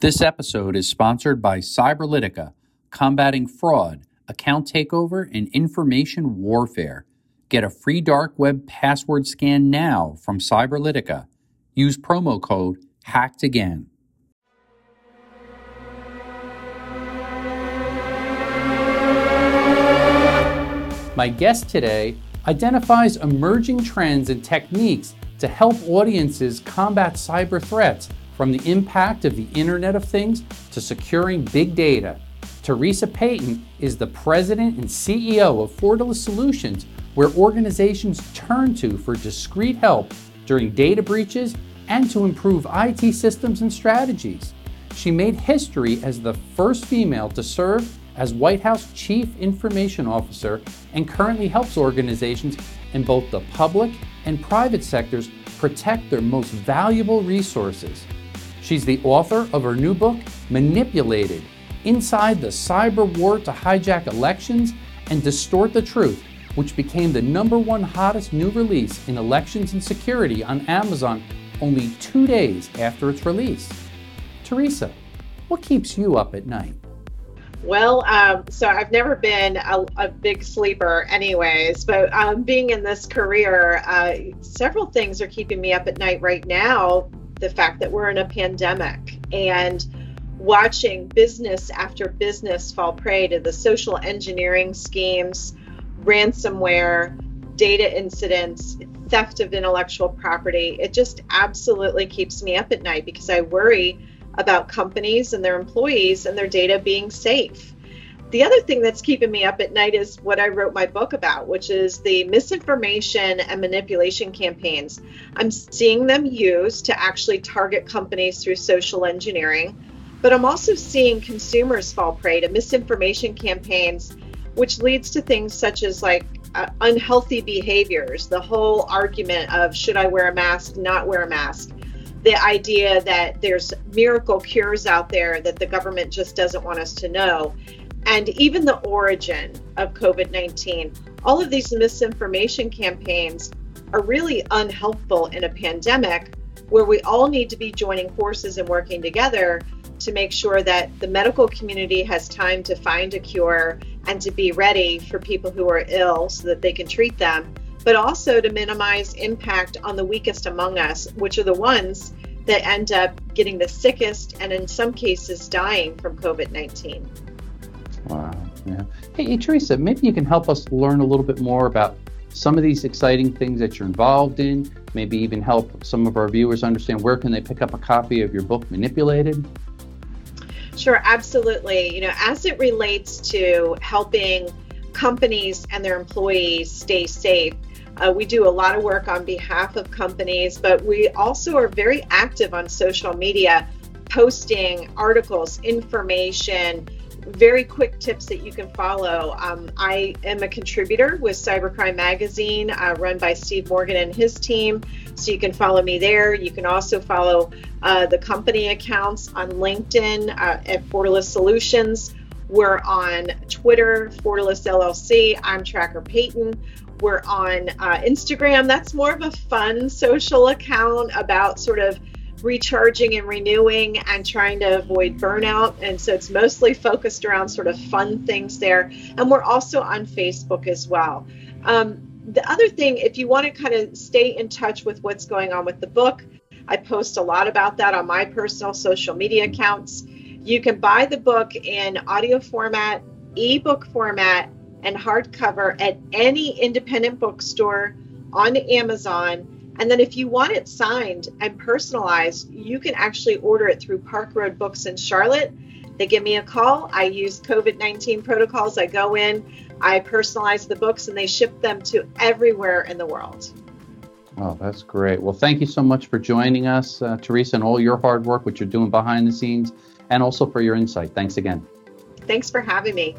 This episode is sponsored by Cyberlytica, combating fraud, account takeover, and information warfare. Get a free dark web password scan now from Cyberlytica. Use promo code HACKEDAGAIN. My guest today identifies emerging trends and techniques to help audiences combat cyber threats from the impact of the Internet of Things to securing big data. Theresa Payton is the president and CEO of Fortalice Solutions, where organizations turn to for discreet help during data breaches and to improve IT systems and strategies. She made history as the first female to serve as White House Chief Information Officer and currently helps organizations in both the public and private sectors protect their most valuable resources. She's the author of her new book, Manipulated Inside the Cyber War to Hijack Elections and Distort the Truth, which became the number one hottest new release in elections and security on Amazon only two days after its release. Theresa, what keeps you up at night? Well, um, so I've never been a, a big sleeper, anyways, but um, being in this career, uh, several things are keeping me up at night right now the fact that we're in a pandemic and watching business after business fall prey to the social engineering schemes, ransomware, data incidents, theft of intellectual property. It just absolutely keeps me up at night because I worry about companies and their employees and their data being safe. The other thing that's keeping me up at night is what I wrote my book about, which is the misinformation and manipulation campaigns. I'm seeing them used to actually target companies through social engineering, but I'm also seeing consumers fall prey to misinformation campaigns, which leads to things such as like uh, unhealthy behaviors, the whole argument of should I wear a mask, not wear a mask, the idea that there's miracle cures out there that the government just doesn't want us to know and even the origin of COVID 19. All of these misinformation campaigns are really unhelpful in a pandemic where we all need to be joining forces and working together to make sure that the medical community has time to find a cure and to be ready for people who are ill so that they can treat them, but also to minimize impact on the weakest among us, which are the ones that end up getting the sickest and in some cases dying from COVID 19. Wow. Yeah. Hey, Theresa, maybe you can help us learn a little bit more about some of these exciting things that you're involved in. Maybe even help some of our viewers understand where can they pick up a copy of your book, Manipulated. Sure, absolutely. You know, as it relates to helping companies and their employees stay safe, uh, we do a lot of work on behalf of companies, but we also are very active on social media, posting articles, information, very quick tips that you can follow. Um, I am a contributor with Cybercrime Magazine, uh, run by Steve Morgan and his team. So you can follow me there. You can also follow uh, the company accounts on LinkedIn uh, at Fortalice Solutions. We're on Twitter, Fortalice LLC. I'm Tracker Payton. We're on uh, Instagram. That's more of a fun social account about sort of recharging and renewing and trying to avoid burnout. And so it's mostly focused around sort of fun things there. And we're also on Facebook as well. Um, the other thing, if you want to kind of stay in touch with what's going on with the book, I post a lot about that on my personal social media accounts. You can buy the book in audio format, ebook format, and hardcover at any independent bookstore on Amazon and then if you want it signed and personalized, you can actually order it through Park Road Books in Charlotte. They give me a call. I use COVID 19 protocols. I go in, I personalize the books, and they ship them to everywhere in the world. Oh, that's great. Well, thank you so much for joining us, uh, Theresa, and all your hard work, what you're doing behind the scenes, and also for your insight. Thanks again. Thanks for having me.